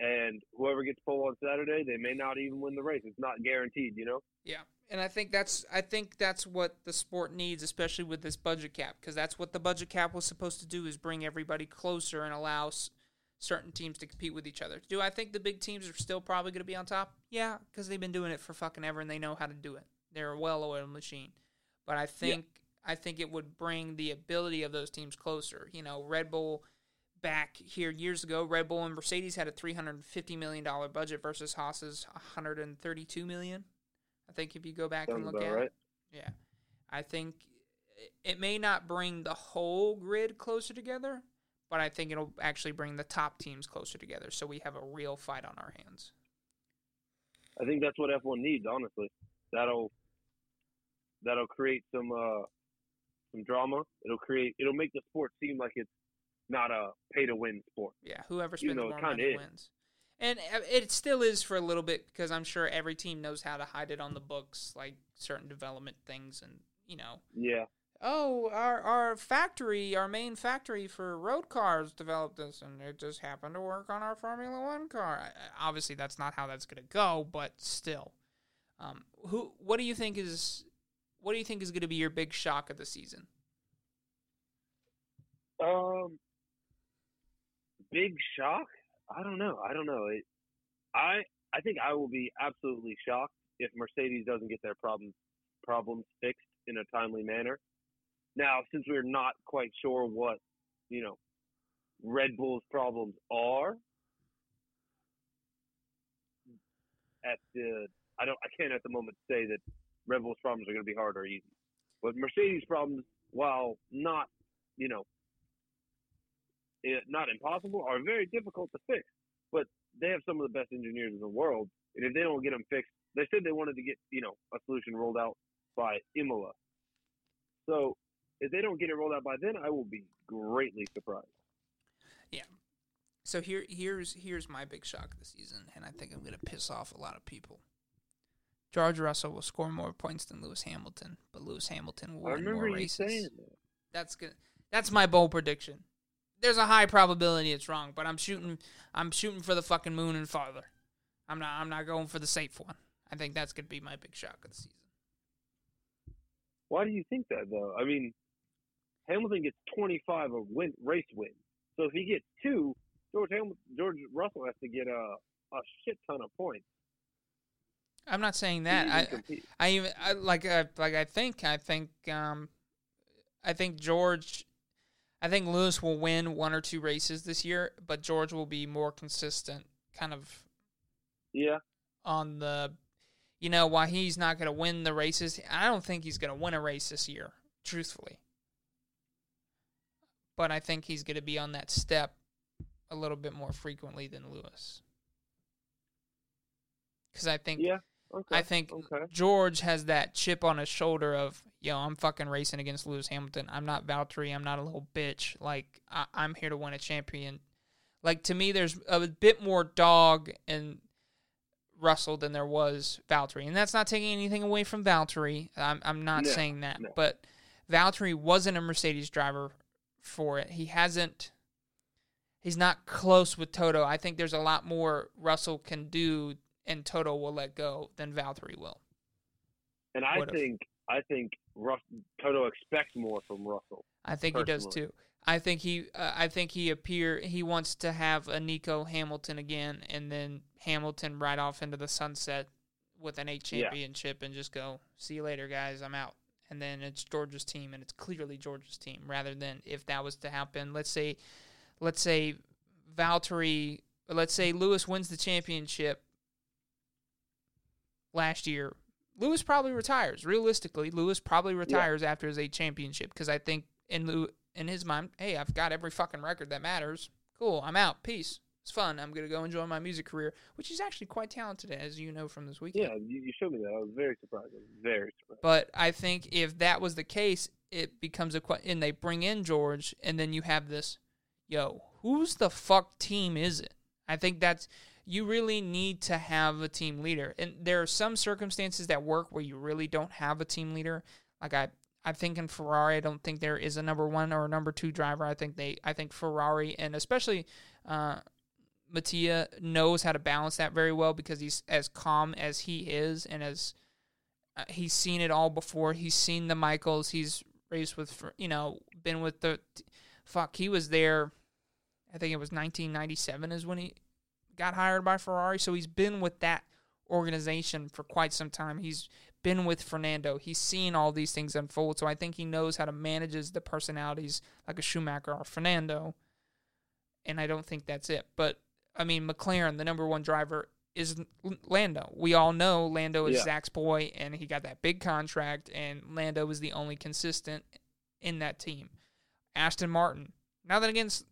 And whoever gets pole on Saturday, they may not even win the race. It's not guaranteed, you know. Yeah, and I think that's I think that's what the sport needs, especially with this budget cap, because that's what the budget cap was supposed to do is bring everybody closer and allow s- certain teams to compete with each other. Do I think the big teams are still probably going to be on top? Yeah, because they've been doing it for fucking ever and they know how to do it. They're a well-oiled machine. But I think I think it would bring the ability of those teams closer. You know, Red Bull back here years ago, Red Bull and Mercedes had a three hundred and fifty million dollar budget versus Haas's one hundred and thirty two million. I think if you go back and look at right. it, yeah, I think it may not bring the whole grid closer together, but I think it'll actually bring the top teams closer together, so we have a real fight on our hands. I think that's what F1 needs, honestly. That'll that'll create some uh some drama. It'll create it'll make the sport seem like it's not a pay to win sport. Yeah, whoever You spends know, more money is. wins. And uh, it still is for a little bit because I'm sure every team knows how to hide it on the books, like certain development things, and you know, Yeah. oh, our our factory, our main factory for road cars developed this, and it just happened to work on our Formula One car. Obviously, that's not how that's going to go, but still, um, who? What do you think is? What do you think is going to be your big shock of the season? Um, big shock. I don't know. I don't know. It, I I think I will be absolutely shocked if Mercedes doesn't get their problems problems fixed in a timely manner. Now, since we're not quite sure what you know Red Bull's problems are, at the I don't I can't at the moment say that Red Bull's problems are going to be hard or easy, but Mercedes' problems, while not you know Eh, not impossible, are very difficult to fix. But they have some of the best engineers in the world, and if they don't get them fixed, they said they wanted to get you know a solution rolled out by Imola. So if they don't get it rolled out by then, I will be greatly surprised. Yeah. So here, here's here's my big shock the season, and I think I'm gonna piss off a lot of people. George Russell will score more points than Lewis Hamilton, but Lewis Hamilton will I win remember more you races. saying that. That's good. That's my bold prediction. There's a high probability it's wrong, but I'm shooting. I'm shooting for the fucking moon and farther. I'm not. I'm not going for the safe one. I think that's gonna be my big shock of the season. Why do you think that though? I mean, Hamilton gets 25 of win race wins. So if he gets two, George Hamilton, George Russell has to get a a shit ton of points. I'm not saying that. I. I even I, like uh, like I think I think um I think George I think Lewis will win one or two races this year, but George will be more consistent kind of yeah, on the you know, why he's not going to win the races, I don't think he's going to win a race this year, truthfully. But I think he's going to be on that step a little bit more frequently than Lewis. Cuz I think yeah. Okay. I think okay. George has that chip on his shoulder of, yo, I'm fucking racing against Lewis Hamilton. I'm not Valtteri. I'm not a little bitch. Like, I- I'm here to win a champion. Like, to me, there's a bit more dog in Russell than there was Valtteri. And that's not taking anything away from Valtteri. I'm, I'm not No, saying that. no. But Valtteri wasn't a Mercedes driver for it. He hasn't. He's not close with Toto. I think there's a lot more Russell can do and Toto will let go than Valtteri will. And I would've. think I think Russ, Toto expects more from Russell. I think he does too. I think he uh, I think he appear he wants to have a Nico Hamilton again and then Hamilton right off into the sunset with an eight Yeah. championship and just go, see you later guys, I'm out. And then it's George's team and it's clearly George's team rather than if that was to happen, let's say let's say Valtteri let's say Lewis wins the championship last year. Lewis probably retires. Realistically, Lewis probably retires after his eight championship because I think in Lew- in his mind, hey, I've got every fucking record that matters. Cool, I'm out. Peace. It's fun. I'm gonna go enjoy my music career, which is actually quite talented, as you know from this weekend. Yeah, you, you showed me that. I was very surprised. Was very surprised. But I think if that was the case, it becomes a question. And they bring in George, and then you have this, yo, who's the fuck team is it? I think that's you really need to have a team leader, and there are some circumstances that work where you really don't have a team leader. Like I, I think in Ferrari, I don't think there is a number one or a number two driver. I think they, I think Ferrari and especially. Uh, Mattia knows how to balance that very well because he's as calm as he is and as uh, he's seen it all before. He's seen the Michaels. He's raced with, you know, been with the fuck. He was there. I think it was 1997 is when he got hired by Ferrari. So he's been with that organization for quite some time. He's been with Fernando. He's seen all these things unfold. So I think he knows how to manages the personalities like a Schumacher or Fernando. And I don't think that's it. But I mean, McLaren, the number one driver, is Lando. We all know Lando is Yeah. Zak's boy, and he got that big contract, and Lando was the only consistent in that team. Aston Martin, nothing against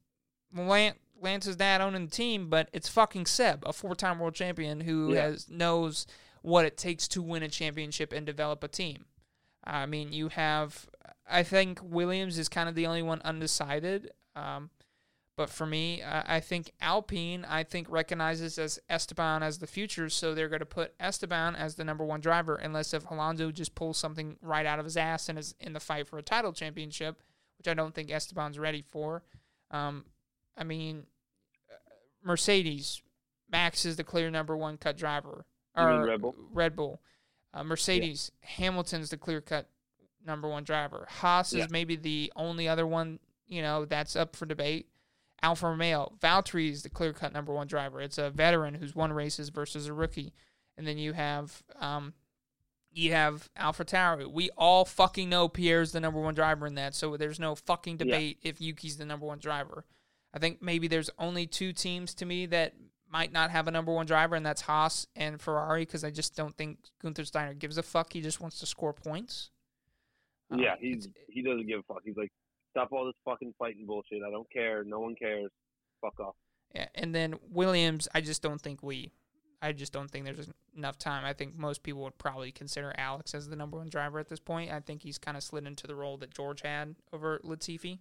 Lan- Lance's dad owning the team, but it's fucking Seb, a four-time world champion who Yeah. has knows what it takes to win a championship and develop a team. I mean, you have. I think Williams is kind of the only one undecided. Um, but for me, I I think Alpine, I think recognizes as Esteban as the future, so they're going to put Esteban as the number one driver, unless if Alonso just pulls something right out of his ass and is in the fight for a title championship, which I don't think Esteban's ready for. Um, I mean, Mercedes, Max is the clear number one cut driver. Or Red Bull? Red Bull. Uh, Mercedes, Hamilton's the clear cut number one driver. Haas Yeah. is maybe the only other one, you know, that's up for debate. Alfa Romeo, Valtteri is the clear cut number one driver. It's a veteran who's won races versus a rookie. And then you have um you have AlphaTauri. We all fucking know Pierre's the number one driver in that, so there's no fucking debate if Yuki's the number one driver. I think maybe there's only two teams to me that might not have a number one driver, and that's Haas and Ferrari, because I just don't think Guenther Steiner gives a fuck. He just wants to score points. Um, yeah, he's he doesn't give a fuck. He's like, Stop all this fucking fighting bullshit. I don't care. No one cares. Fuck off. Yeah, and then Williams, I just don't think we, I just don't think there's enough time. I think most people would probably consider Alex as the number one driver at this point. I think he's kind of slid into the role that George had over Latifi.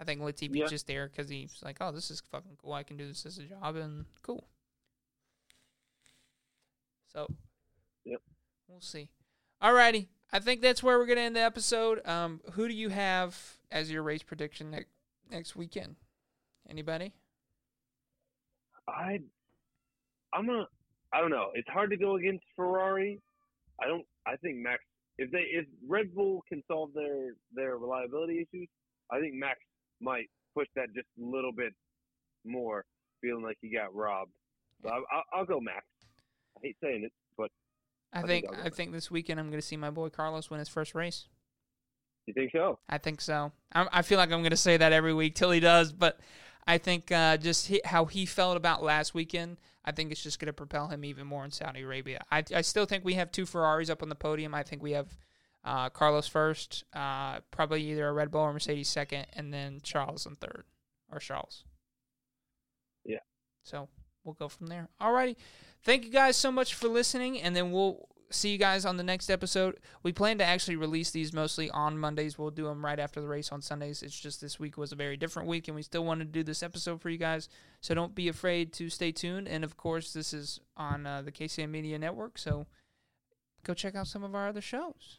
I think Latifi's Yeah. just there because he's like, oh, this is fucking cool. I can do this as a job and cool. So, Yep. we'll see. Alrighty, I think that's where we're gonna end the episode. Um, who do you have as your race prediction next next weekend? Anybody? I, I'm a, I don't know. It's hard to go against Ferrari. I don't. I think Max. If they, if Red Bull can solve their their reliability issues, I think Max might push that just a little bit more, feeling like he got robbed. So I, I'll, I'll go Max. I hate saying it, but I I think think I think this weekend I'm going to see my boy Carlos win his first race. you think so? I think so. I, I feel like I'm going to say that every week till he does, but I think uh, just he, how he felt about last weekend, I think it's just going to propel him even more in Saudi Arabia. I, I still think we have two Ferraris up on the podium. I think we have uh, Carlos first, uh, probably either a Red Bull or Mercedes second, and then Charles in third, or Charles. Yeah. So we'll go from there. Alrighty. Thank you guys so much for listening, and then we'll see you guys on the next episode. We plan to actually release these mostly on Mondays. We'll do them right after the race on Sundays. It's just this week was a very different week, and we still wanted to do this episode for you guys. So don't be afraid to stay tuned. And of course, this is on uh, the KCM Media Network. So go check out some of our other shows.